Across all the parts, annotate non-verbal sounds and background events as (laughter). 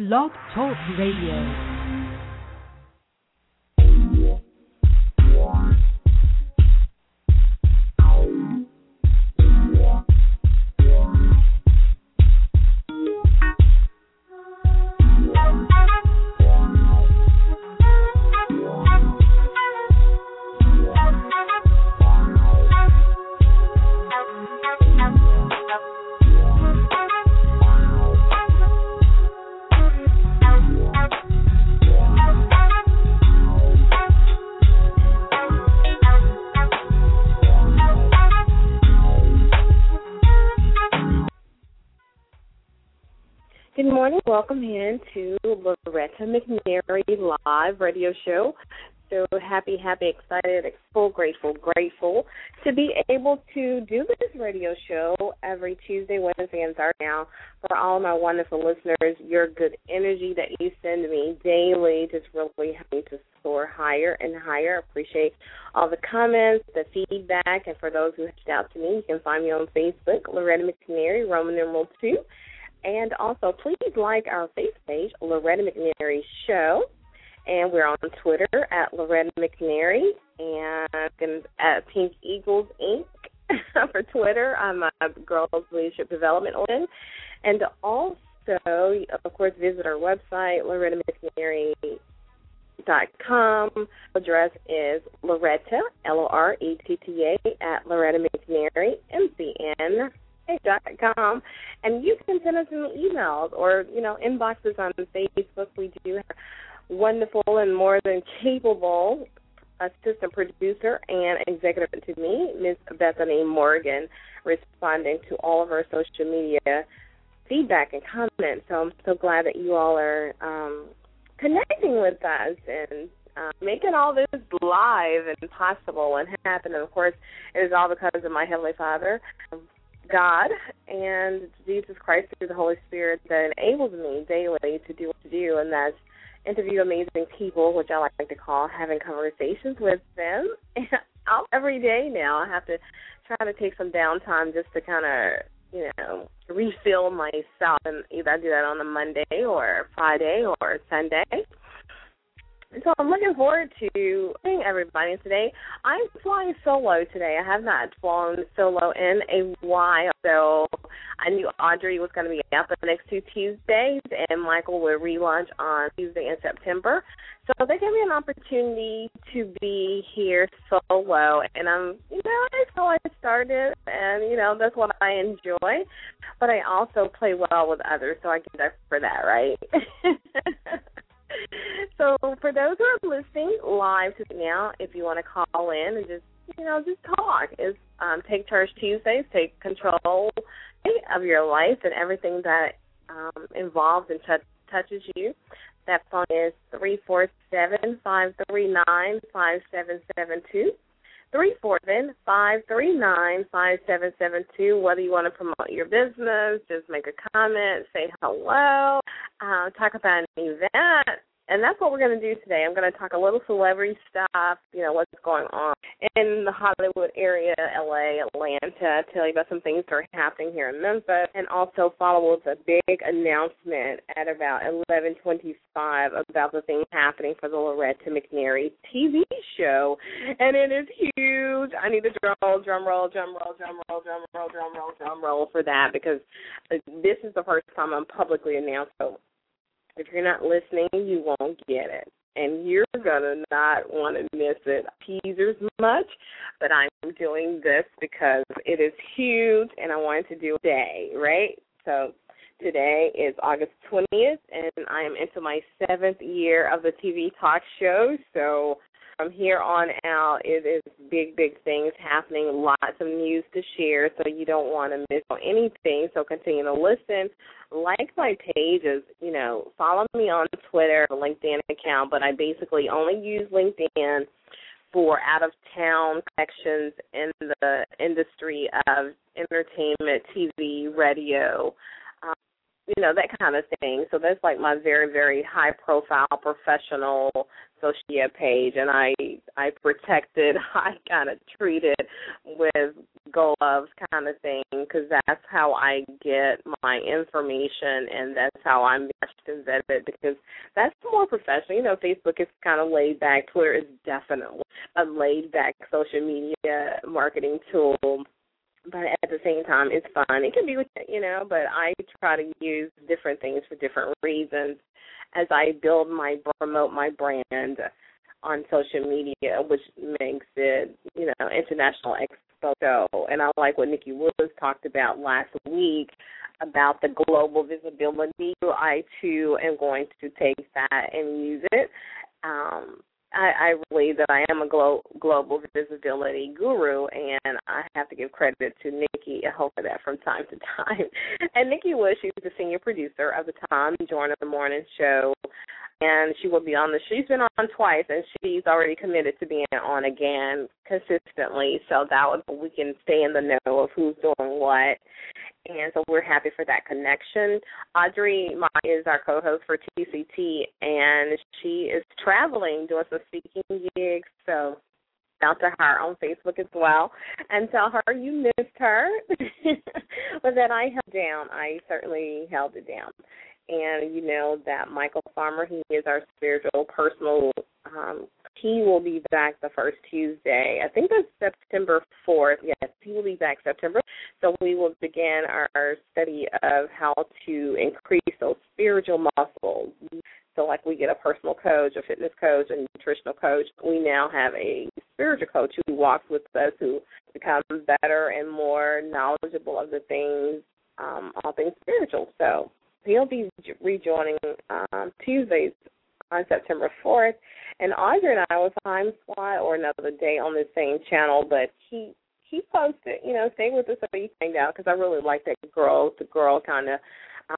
Blog Talk Radio. Welcome in to Loretta McNary live radio show. So happy, happy, excited, full, grateful, grateful to be able to do this radio show every Tuesday, Wednesday, and Thursday now. For all my wonderful listeners, your good energy that you send me daily just really helps me to soar higher and higher. Appreciate all the comments, the feedback, and for those who reached out to me, you can find me on Facebook, Loretta McNary, Roman numeral two. And also, please like our Facebook page, Loretta McNary Show. And we're on Twitter at Loretta McNary and at Pink Eagles Inc. (laughs) for Twitter. I'm a Girls Leadership Development on. And also, of course, visit our website, Loretta McNary dot com. Address is Loretta L O R E T T A at Loretta McNary M C N com, and you can send us some emails or you know inboxes on Facebook. We do have wonderful and more than capable assistant producer and executive to me, Miss Bethany Morgan, responding to all of our social media feedback and comments. So I'm so glad that you all are um, connecting with us and uh, making all this live and possible and happen. And of course, it is all because of my Heavenly Father. God and Jesus Christ through the Holy Spirit that enables me daily to do what to do, and that's interview amazing people, which I like to call having conversations with them. (laughs) Every day now, I have to try to take some downtime just to kind of, you know, refill myself, and either I do that on a Monday or Friday or Sunday. So I'm looking forward to seeing everybody today. I'm flying solo today. I have not flown solo in a while, so I knew Audrey was going to be out the next two Tuesdays, and Michael will relaunch on Tuesday in September. So they gave me an opportunity to be here solo, and I'm, you know, that's how I started, and you know that's what I enjoy. But I also play well with others, so I get that for that, right? (laughs) (laughs) so for those who are listening live to now, if you want to call in and just you know just talk, is um, take charge Tuesdays, take control of your life and everything that um, involves and t- touches you. That phone is three four seven five three nine five seven seven two. Three four seven five three nine five seven seven two. Whether you want to promote your business, just make a comment, say hello, uh, talk about an event, and that's what we're going to do today. I'm going to talk a little celebrity stuff, you know, what's going on in the Hollywood area, LA, Atlanta, tell you about some things that are happening here in Memphis, and also follow with a big announcement at about 11:25 about the thing happening for the Loretta McNary TV show, and it is huge. I need a drum roll, drum roll, drum roll, drum roll, drum roll, drum roll, drum roll for that because this is the first time I'm publicly announced. So if you're not listening, you won't get it. And you're going to not want to miss it. Teasers much, but I'm doing this because it is huge and I wanted to do a day, right? So today is August 20th, and I am into my seventh year of the TV talk show. So from here on out, it is big, big things happening, lots of news to share, so you don't want to miss anything. So continue to listen, like my pages, you know, follow me on Twitter, LinkedIn account, but I basically only use LinkedIn for out of town connections in the industry of entertainment, TV, radio, you know that kind of thing. So that's like my very very high profile professional social page, and I I protected, (laughs) I kind of treated with gloves kind of thing because that's how I get my information and that's how I'm matched vetted because that's more professional. You know, Facebook is kind of laid back. Twitter is definitely a laid back social media marketing tool but at the same time it's fun. It can be you know, but I try to use different things for different reasons as I build my promote my brand on social media, which makes it, you know, international expo. And I like what Nikki Woods talked about last week about the global visibility. I too am going to take that and use it. Um, I, I believe that I am a glo- global visibility guru, and I have to give credit to Nikki hope for that from time to (laughs) time. And Nikki was she's the senior producer of the Tom Joyner the Morning Show, and she will be on the. She's been on twice, and she's already committed to being on again consistently. So that would we can stay in the know of who's doing what and so we're happy for that connection. Audrey Ma is our co-host for TCT, and she is traveling, doing some speaking gigs. So out to her on Facebook as well, and tell her you missed her. (laughs) but that I held down. I certainly held it down. And you know that Michael Farmer, he is our spiritual personal um, he will be back the first Tuesday. I think that's September 4th. Yes, he will be back September. So we will begin our our study of how to increase those spiritual muscles. So, like we get a personal coach, a fitness coach, a nutritional coach. We now have a spiritual coach who walks with us, who becomes better and more knowledgeable of the things, um, all things spiritual. So he'll be rejoining um, Tuesdays on September 4th. And Audrey and I was time slot or another day on the same channel, but he he posted, you know, stay with us so you find out because I really like that girl the girl kind of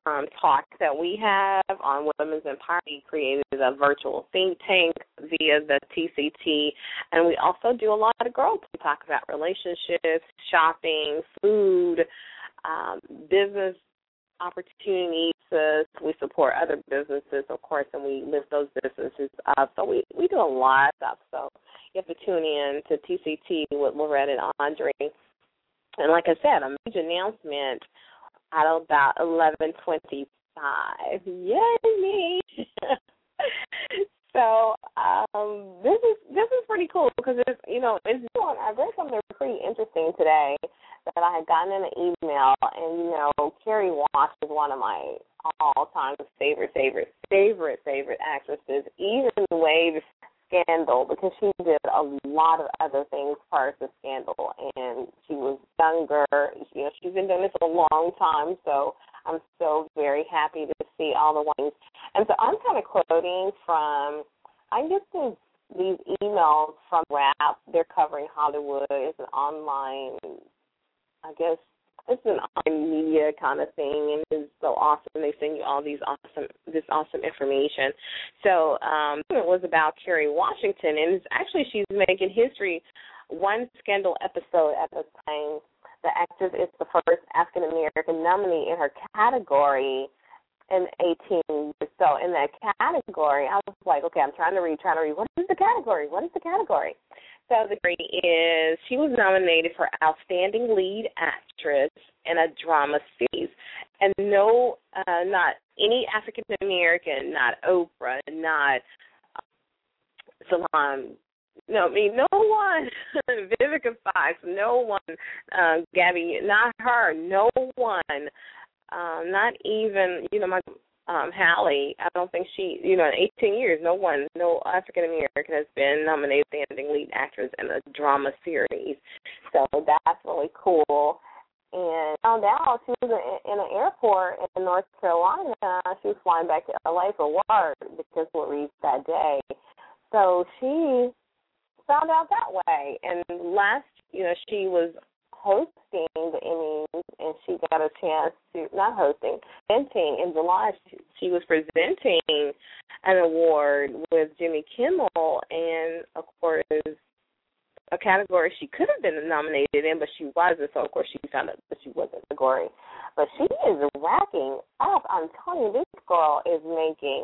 um, talk that we have on women's empowerment. We created a virtual think tank via the TCT, and we also do a lot of growth. We talk about relationships, shopping, food, um, business opportunities. We support other businesses, of course, and we lift those businesses up. So we we do a lot of stuff. So you have to tune in to TCT with Loretta and Andre. And like I said, a major announcement at about eleven twenty five. Yay me! (laughs) so um, this is this is pretty cool because it's you know it's I read something pretty interesting today that I had gotten in an email, and you know, Kerry Walsh is one of my all-time favorite, favorite, favorite, favorite actresses. Even way Scandal, because she did a lot of other things prior to Scandal, and she was younger. You know, she's been doing this a long time, so I'm so very happy to see all the ones. And so I'm kind of quoting from. I get these these emails from Wrap. They're covering Hollywood. It's an online I guess it's an online media kind of thing, and it's so awesome. They send you all these awesome, this awesome information. So um, it was about Kerry Washington, and it's actually she's making history. One scandal episode at the time. The actress is the first African American nominee in her category in 18 years. So in that category, I was like, okay, I'm trying to read, trying to read. What is the category? What is the category? So the degree is she was nominated for Outstanding Lead Actress in a Drama Series, and no, uh, not any African American, not Oprah, not uh, Salon. No, I mean no one. (laughs) Vivica Fox, no one. Uh, Gabby, not her. No one. Um, not even you know my um, Halle, I don't think she, you know, in 18 years, no one, no African American has been nominated standing lead actress in a drama series. So that's really cool. And found out she was in, an airport in North Carolina. She was flying back to LA for work because what reached that day. So she found out that way. And last, you know, she was hosting the she got a chance to not hosting, presenting in July. She, she was presenting an award with Jimmy Kimmel, and of course, a category she could have been nominated in, but she wasn't. So of course she found out that she wasn't the category. But she is racking up. I'm telling you, this girl is making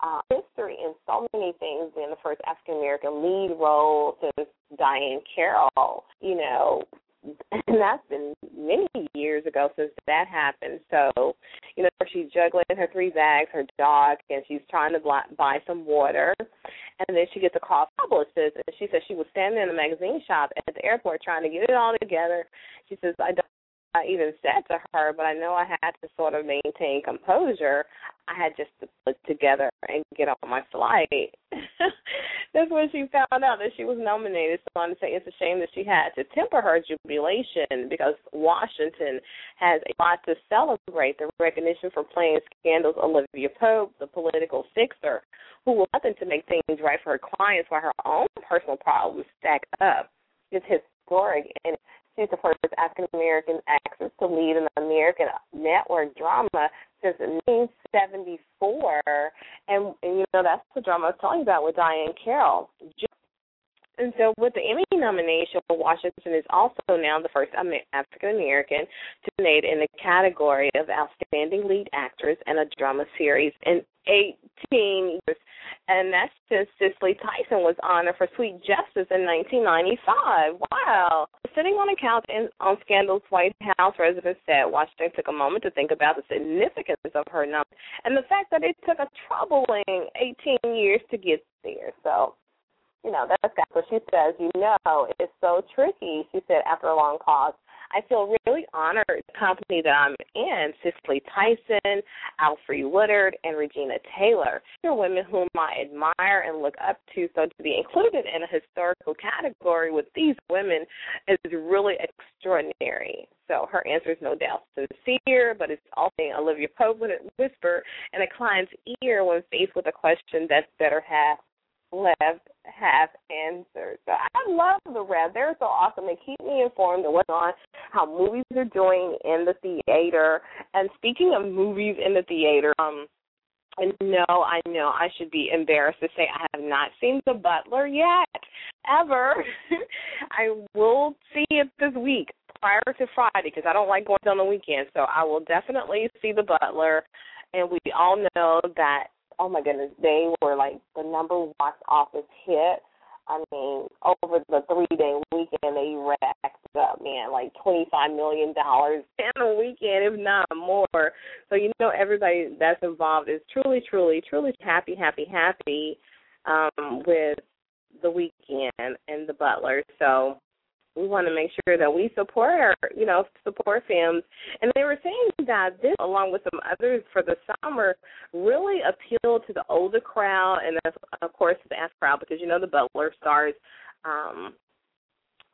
uh, history in so many things. Being the first African American lead role since Diahann Carroll. You know, and that's been many years ago since that happened. So, you know, she's juggling her three bags, her dog, and she's trying to buy some water. And then she gets a call from publicist, and she says she was standing in a magazine shop at the airport trying to get it all together. She says, I don't I even said to her, but I know I had to sort of maintain composure. I had just to put together and get on my flight. (laughs) That's when she found out that she was nominated. So I'm to say it's a shame that she had to temper her jubilation because Washington has a lot to celebrate. The recognition for playing Scandal's Olivia Pope, the political fixer, who will nothing to make things right for her clients while her own personal problems stack up. It's historic and She's the first African American actress to lead an American network drama since 1974, and, and you know that's the drama I was telling you about with Diahann Carroll. And so, with the Emmy nomination, Washington is also now the first African American to be made in the category of Outstanding Lead Actress in a Drama Series in 18 years. And that's since Cicely Tyson was honored for Sweet Justice in 1995. Wow. Sitting on a couch in, on Scandal's White House, residents said Washington took a moment to think about the significance of her number and the fact that it took a troubling 18 years to get there. So you know, that's what she says. You know, it's so tricky. She said after a long pause. I feel really honored the company that I'm in, Cicely Tyson, Alfre Woodard, and Regina Taylor. They're women whom I admire and look up to, so to be included in a historical category with these women is really extraordinary. So her answer is no doubt sincere, but it's also Olivia Pope would whisper in a client's ear when faced with a question that's better half left half answered. So I love the Wrap. They're so awesome. They keep me informed of what's on, how movies are doing in the theater. And speaking of movies in the theater, um, and no, I know I should be embarrassed to say I have not seen The Butler yet, ever. (laughs) I will see it this week prior to Friday because I don't like going on the weekend. So I will definitely see The Butler. And we all know that oh my goodness, they were like the number one office hit. I mean, over the three day weekend, they racked up, man, like twenty five million dollars (laughs) in a weekend, if not more. So you know, everybody that's involved is truly, truly, truly happy, happy, happy um, with the weekend and the Butler. So we want to make sure that we support our, you know, support films. And they were saying that this, along with some others for the summer, really appealed to the older crowd and, of course, the ass crowd because, you know, the Butler stars um,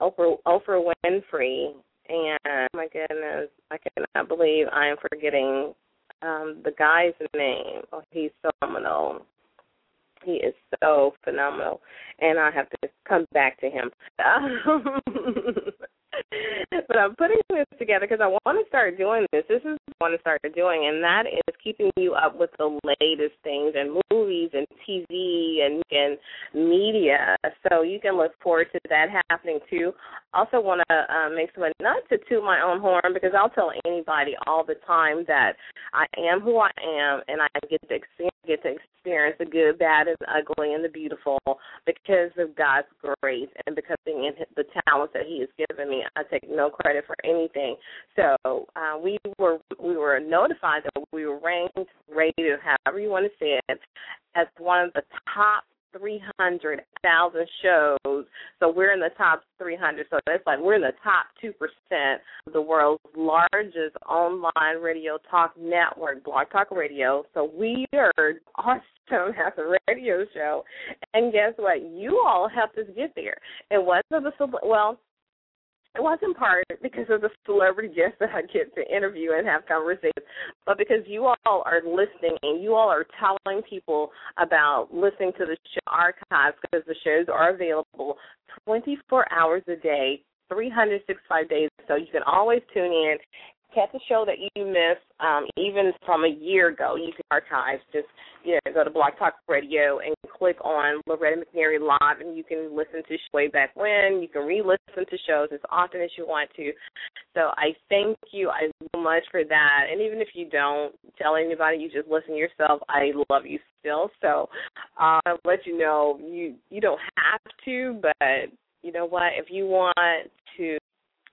Oprah, Oprah Winfrey. And, oh my goodness, I cannot believe I am forgetting um, the guy's name. Oh, he's phenomenal. He is so phenomenal, and I have to come back to him. (laughs) but I'm putting this together because I want to start doing this. This is what I want to start doing, and that is keeping you up with the latest things and movies and TV and, and media. So you can look forward to that happening too. Also, want to uh, make some not to toot my own horn because I'll tell anybody all the time that I am who I am, and I get to experience get to experience the good, bad, and ugly, and the beautiful because of God's grace and because of the talents that He has given me. I take no credit for anything. So uh, we were we were notified that we were ranked, rated, however you want to say it, as one of the top 300,000 shows. So we're in the top 300. So that's like we're in the top 2% of the world's largest online radio talk network, Blog Talk Radio. So we are awesome (laughs) as a radio show. And guess what? You all helped us get there. It wasn't the, well, it was in part because of the celebrity guests that I get to interview and have conversations, but because you all are listening and you all are telling people about listening to the show archives because the shows are available 24 hours a day, 365 days. So you can always tune in catch a show that you missed, um, even from a year ago, you can archive. Just you know, go to Blog Talk Radio and click on Loretta McNary Live, and you can listen to way back when. You can re-listen to shows as often as you want to. So I thank you so much for that. And even if you don't tell anybody, you just listen yourself. I love you still. So uh, I'll let you know you you don't have to, but you know what? If you want to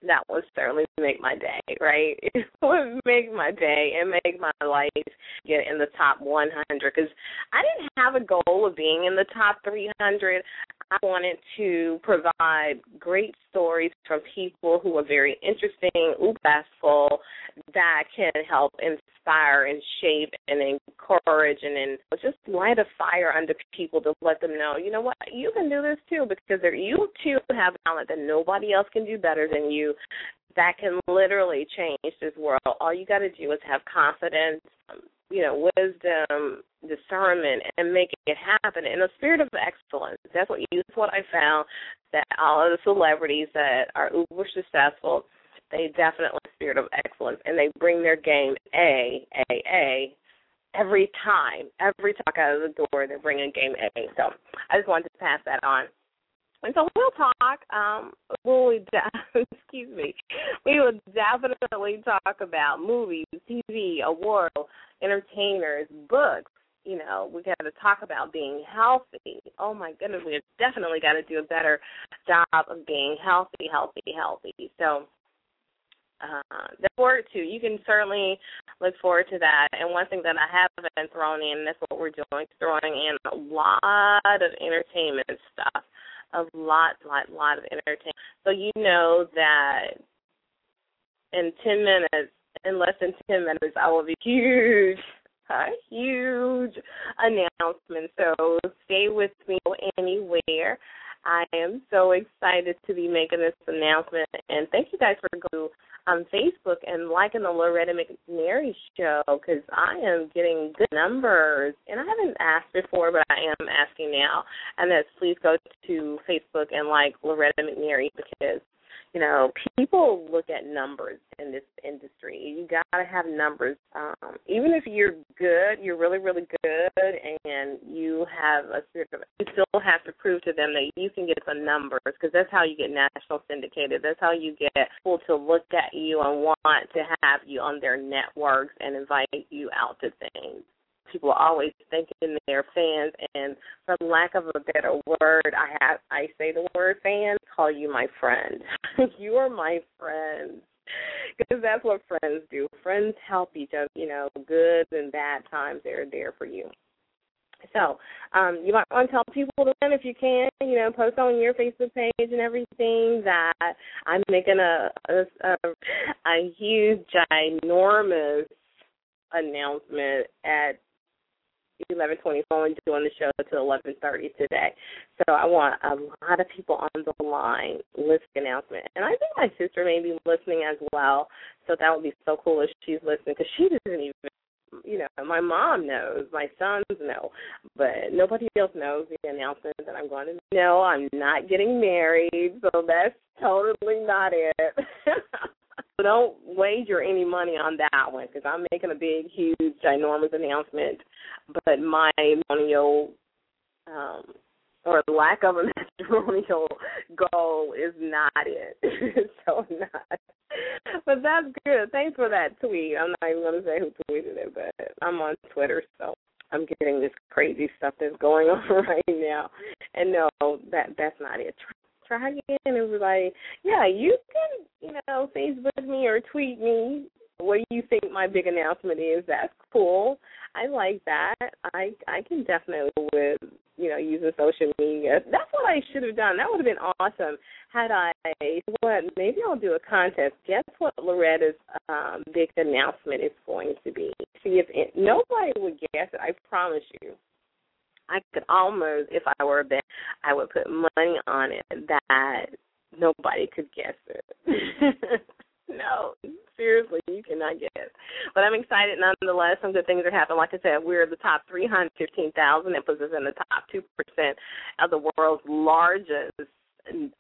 that would certainly make my day, right? (laughs) It would make my day and make my life get in the top 100 because I didn't have a goal of being in the top 300. I wanted to provide great stories from people who are very interesting, successful, that can help inspire and shape and encourage and then just light a fire under people to let them know, you know what, you can do this too because you too have talent that nobody else can do better than you that can literally change this world. All you got to do is have confidence, um, you know, wisdom, discernment, and make it happen in a spirit of excellence. That's what you. That's what I found that all of the celebrities that are uber successful, they definitely spirit of excellence, and they bring their game a a a every time. Every talk out of the door, they're bringing game A. So I just wanted to pass that on. And so we'll talk. Um, we'll (laughs) excuse me. We will definitely talk about movies, TV, awards, entertainers, books. You know, we got to talk about being healthy. Oh my goodness, we have definitely got to do a better job of being healthy, healthy, healthy. So uh, look forward to. You can certainly look forward to that. And one thing that I haven't thrown in, that's what we're doing, throwing in a lot of entertainment stuff a lot, lot, lot of entertainment. So you know that in ten minutes, in less than ten minutes, I will be huge, a huge announcement. So stay with me anywhere. I am so excited to be making this announcement, and thank you guys for going on um, Facebook and liking the Loretta McNary show because I am getting good numbers. And I haven't asked before, but I am asking now. And that's please go to Facebook and like Loretta McNary because you know, people look at numbers in this industry. You got to have numbers. Um, even if you're good, you're really, really good, and you have a you still have to prove to them that you can get the numbers because that's how you get national syndicated. That's how you get people to look at you and want to have you on their networks and invite you out to things people always thinking they're fans and for lack of a better word i have i say the word fan call you my friend. (laughs) You are my friend because that's what friends do. Friends help each other you know good and bad times they're there for you. So um, you might want to tell people then if you can, you know, post on your Facebook page and everything that I'm making a a, a, a huge, ginormous announcement at eleven twenty four and doing the show until eleven thirty today. So I want a lot of people on the line listening announcement, and I think my sister may be listening as well. So that would be so cool if she's listening because she doesn't even. You know, my mom knows, my sons know, but nobody else knows the announcement that I'm going to. No, I'm not getting married, so that's totally not it. (laughs) So don't wager any money on that one because I'm making a big, huge, ginormous announcement. But my matrimonial um, or lack of a (laughs) matrimonial goal is not it. (laughs) so not. But that's good. Thanks for that tweet. I'm not even going to say who tweeted it, but I'm on Twitter, so I'm getting this crazy stuff that's going (laughs) on right now. And no, that that's not it try again. It was like, yeah, you can, you know, Facebook me or tweet me what do you think my big announcement is. That's cool. I like that. I I can definitely with you know using social media. That's what I should have done. That would have been awesome. Had I what? Maybe I'll do a contest. Guess what Loretta's um, big announcement is going to be. See if it, nobody would guess it. I promise you. I could almost, if I were a bet, I would put money on it that nobody could guess it. (laughs) no, seriously, you cannot guess. But I'm excited nonetheless. Some good things are happening. Like I said, we're the top 315,000. That puts us in the top 2% of the world's largest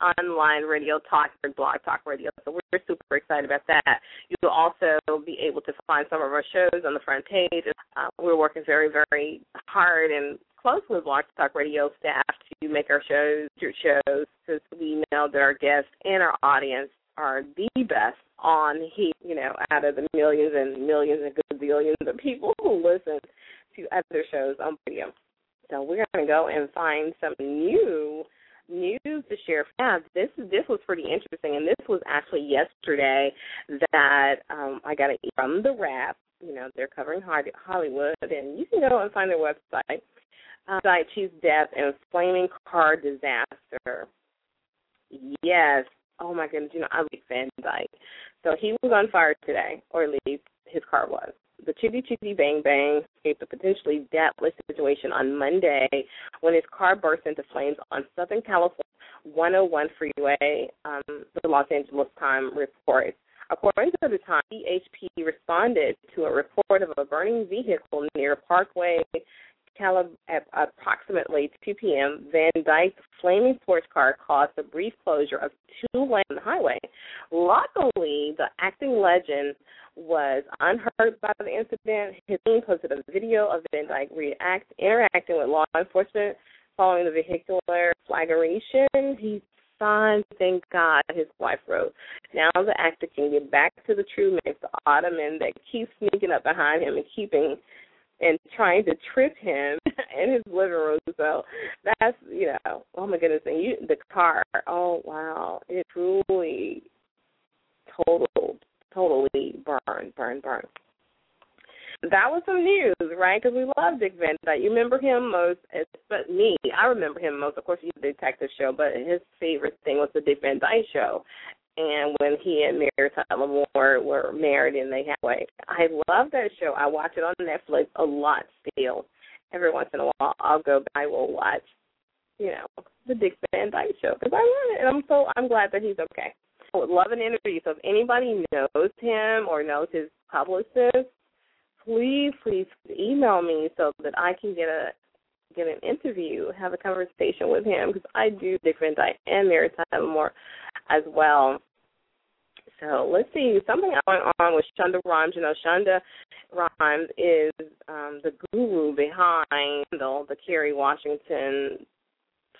online radio talk or blog talk radio. So we're super excited about that. You'll also be able to find some of our shows on the front page. Uh, we're working very, very hard and close with Blog Talk Radio staff to make our shows, your shows, because we know that our guests and our audience are the best on he you know out of the millions and millions and gazillions of people who listen to other shows on radio. So we're going to go and find some new news to share. Yeah, this this was pretty interesting, and this was actually yesterday that um, I got it from the Wrap. You know, they're covering Hollywood, and you can go and find their website. Site Chief's death and flaming car disaster. Yes. Oh my goodness, you know, a Dick Van Dyke. So he was on fire today, or at least his car was the Chitty Chitty Bang Bang escaped a potentially deadly situation on Monday when his car burst into flames on Southern California 101 freeway, um, the Los Angeles Times reports. According to the Times, CHP responded to a report of a burning vehicle near Parkway Calab at approximately 2 p.m. Van Dyke's flaming sports car caused a brief closure of two lanes on the highway. Luckily, the acting legend was unhurt by the incident. His team posted a video of Van Dyke react, interacting with law enforcement following the vehicular flagration. He signed, thank God, his wife wrote. Now the actor can get back to the true mix, the ottoman that keeps sneaking up behind him and keeping and trying to trip him (laughs) in his living room. So that's you know, oh my goodness, and you the car, oh wow, it truly total totally burned, burned, burned. That was some news, right? Because we love Dick Van Dyke. You remember him most, but me, I remember him most. Of course, he's the detective show, but his favorite thing was the Dick Van Dyke show. And when he and Mary Tyler Moore were married and they had like, I love that show. I watch it on Netflix a lot still. Every once in a while, I'll go. I will watch, you know, the Dick Van Dyke show because I love it, and I'm so I'm glad that he's okay I would love an interview. So if anybody knows him or knows his publicist, please, please email me so that I can get a get an interview, have a conversation with him because I do Dyke and Mary Tyler Moore as well. So let's see something going on with Shonda Rhimes. You know, Shonda Rhimes is um, the guru behind the, the Kerry Washington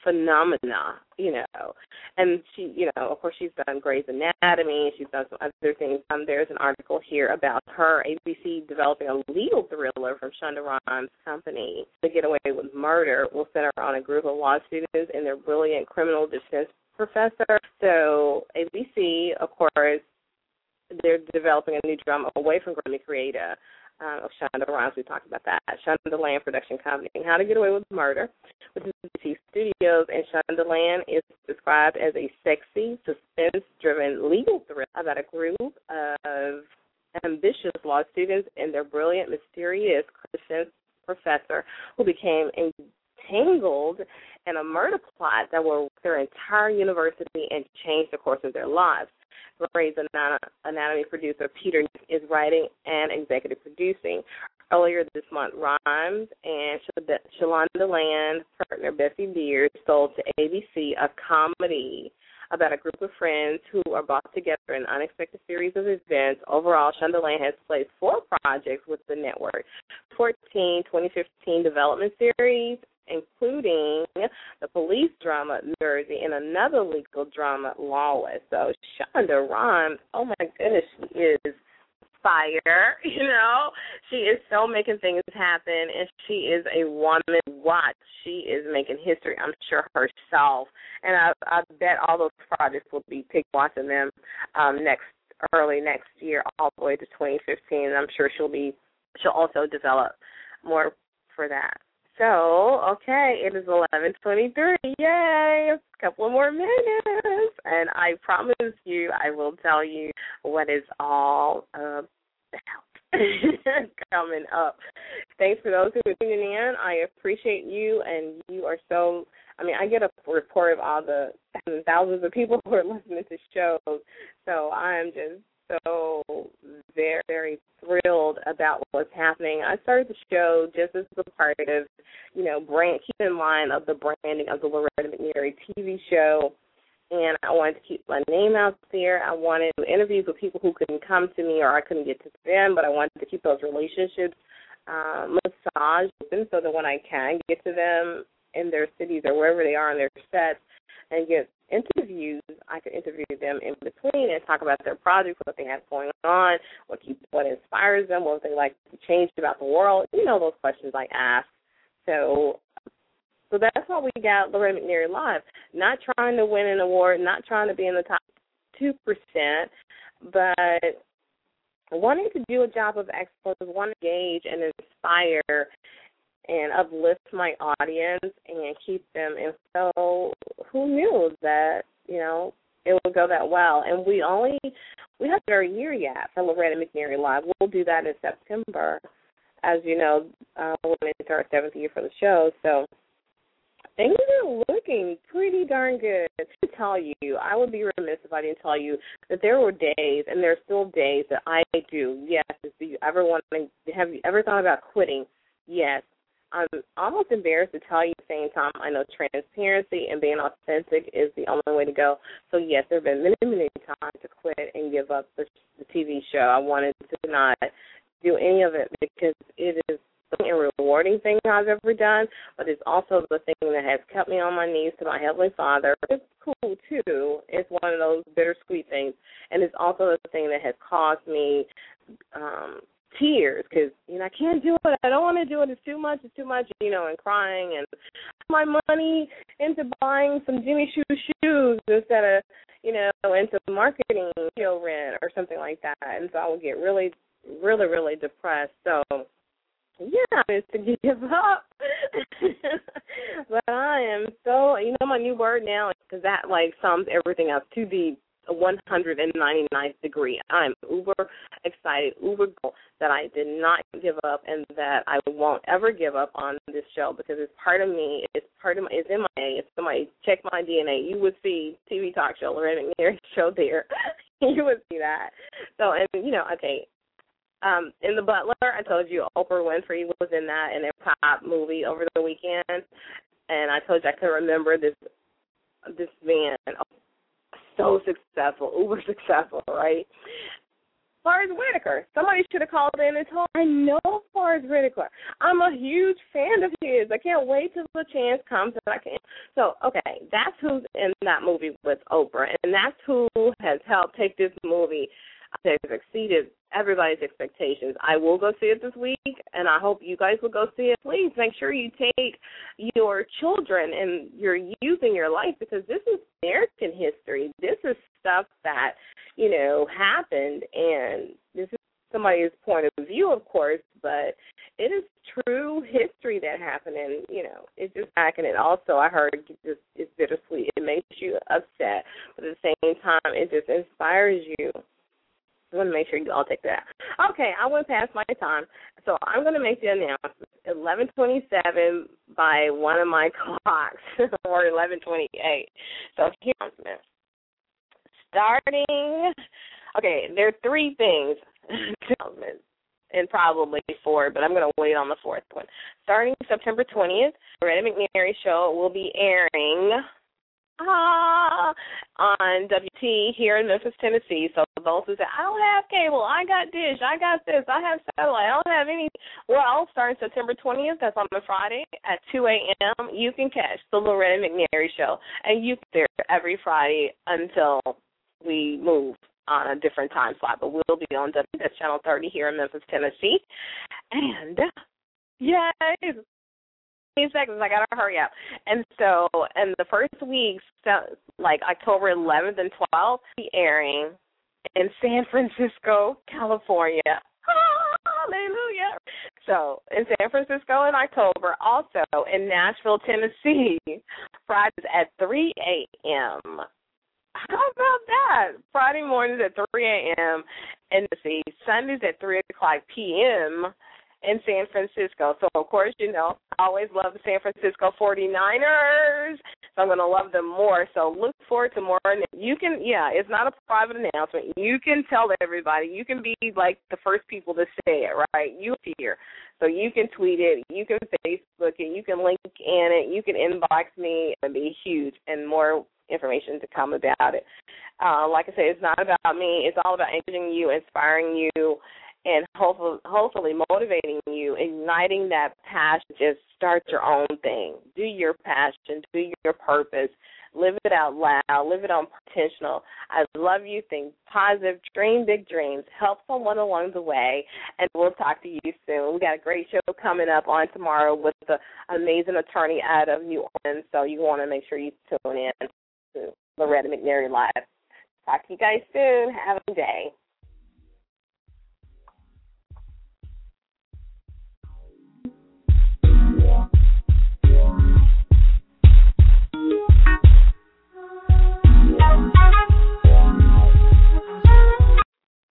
phenomena, you know. And she, you know, of course, she's done Grey's Anatomy. She's done some other things. Um, there's an article here about her ABC developing a legal thriller from Shonda Rhimes' company to get away with murder. Will center on a group of law students and their brilliant criminal defense professor. So ABC, of course, they're developing a new drama away from Grammy creator uh, of Shonda Rhimes. We talked about that. Shonda Shondaland Production Company, How to Get Away with Murder, which is ABC Studios, and Shonda Shondaland is described as a sexy, suspense-driven legal thriller about a group of ambitious law students and their brilliant, mysterious Christian professor who became entangled in a murder plot that will their entire university and change the course of their lives. Grey's Anatomy producer Peter is writing and executive producing. Earlier this month, Rhimes and Shondaland partner Betsy Beers sold to ABC a comedy about a group of friends who are brought together in an unexpected series of events. Overall, Shondaland has placed four projects with the network 14 2015 development series, including the police drama Jersey and another legal drama Lawless. So Shonda Rhimes, oh my goodness, she is fire, (laughs) you know. She is so making things happen and she is a woman watch. She is making history, I'm sure herself. And I I bet all those projects will be pick watching them um next early next year all the way to 2015. I'm sure she'll be she'll also develop more for that. So, okay, it is 11:23. Yay! A couple more minutes, and I promise you, I will tell you what it's all about. (laughs) coming up. Thanks for those who are tuning in. I appreciate you, and you are so. I mean, I get a report of all the thousands of people who are listening to shows, so I'm just so very, very thrilled about what's happening. I started the show just as a part of, you know, brand keep in mind of the branding of the Loretta McNary TV show and I wanted to keep my name out there. I wanted to interviews with people who couldn't come to me or I couldn't get to them, but I wanted to keep those relationships um, massaged open so that when I can get to them in their cities or wherever they are in their sets and get interviews, I can interview them in between and talk about their projects, what they have going on, what keeps, what inspires them, what they like to change about the world. You know those questions I ask. So so that's why we got Loretta McNary Live. Not trying to win an award, not trying to be in the top 2%, but wanting to do a job of excellence, want to engage and inspire and uplift my audience and keep them. And so who knew that, you know, it would go that well. And we only, we haven't a year yet for Loretta McNary Live. We'll do that in September. As you know, uh, we're into our seventh year for the show. So things are looking pretty darn good. To tell you, I would be remiss if I didn't tell you that there were days, and there are still days that I do. Yes, if you ever want to, have you ever thought about quitting? Yes. I'm almost embarrassed to tell you at the same time. I know transparency and being authentic is the only way to go. So yes, there have been many, many times to quit and give up the, the TV show. I wanted to not do any of it because it is and rewarding thing I've ever done, but it's also the thing that has kept me on my knees to my Heavenly Father. It's cool too. It's one of those bittersweet things, and it's also the thing that has caused me um tears because you know I can't do it. I don't want to do it. It's too much. It's too much. You know, and crying and my money into buying some Jimmy Choo shoes instead of you know into marketing, rent or something like that. And so I would get really, really, really depressed. So yeah, is to give up. (laughs) but I am so, you know, my new word now because that like sums everything up to the 199th degree. I'm uber excited, uber that I did not give up and that I won't ever give up on this show because it's part of me. It's part of my. It's in my. It's in my. Check my DNA. You would see TV talk show Loretta McNary (laughs) show there. (laughs) you would see that. So and you know, okay, um, in The Butler, I told you Oprah Winfrey was in that in a pop movie over the weekend, and I told you I could remember this this man, so successful, uber (laughs) successful, right? Forest Whitaker. Somebody should have called in and told. I know Forest Whitaker. I'm a huge fan of his. I can't wait till the chance comes that I can. So, okay, that's who's in that movie with Oprah, and that's who has helped take this movie has exceeded everybody's expectations. I will go see it this week, and I hope you guys will go see it. Please make sure you take your children and your youth in your life because this is American history. This is stuff that, you know, happened, and this is somebody's point of view, of course, but it is true history that happened, and you know, it's just back. And it also, I heard, just it's bittersweet. It makes you upset, but at the same time, it just inspires you I want to make sure you all take that. Okay, I went past my time, so I'm going to make the announcement. 11:27 by one of my (laughs) clocks, or 11:28. So here, starting. Okay, there are three things, (laughs) and probably four, but I'm going to wait on the fourth one. Starting September 20th, the Loretta McNary Show will be airing ah, on WT here in Memphis, Tennessee. So those who say, I don't have cable, I got dish, I got this, I have satellite, I don't have any. Well, starting September 20th, that's on a Friday at 2 a.m., you can catch the Loretta McNary Show. And you there every Friday until we move on a different time slot. But we'll be on W, that's Channel 30 here in Memphis, Tennessee. And Yay! Seconds. I gotta hurry up. And so, in the first weeks, like October 11th and 12th, be airing in San Francisco, California. (laughs) Hallelujah. So, in San Francisco in October, also in Nashville, Tennessee, Fridays at 3 a.m. How about that? Friday mornings at 3 a.m. in the Sundays at 3 o'clock p.m in San Francisco. So of course, you know, I always love the San Francisco 49ers. So I'm going to love them more. So look forward to more. You can, yeah, it's not a private announcement. You can tell everybody. You can be like the first people to say it, right? You here. So you can tweet it, you can Facebook it, you can link in it, you can inbox me and be huge and more information to come about it. Uh, like I said, it's not about me. It's all about engaging you, inspiring you, and hopefully, hopefully motivating you, igniting that passion. Just start your own thing. Do your passion. Do your purpose. Live it out loud. Live it on potential. I love you. Think positive. Dream big dreams. Help someone along the way. And we'll talk to you soon. We got a great show coming up on tomorrow with the amazing attorney out of New Orleans. So you want to make sure you tune in to Loretta McNary Live. Talk to you guys soon. Have a good day. Thank you.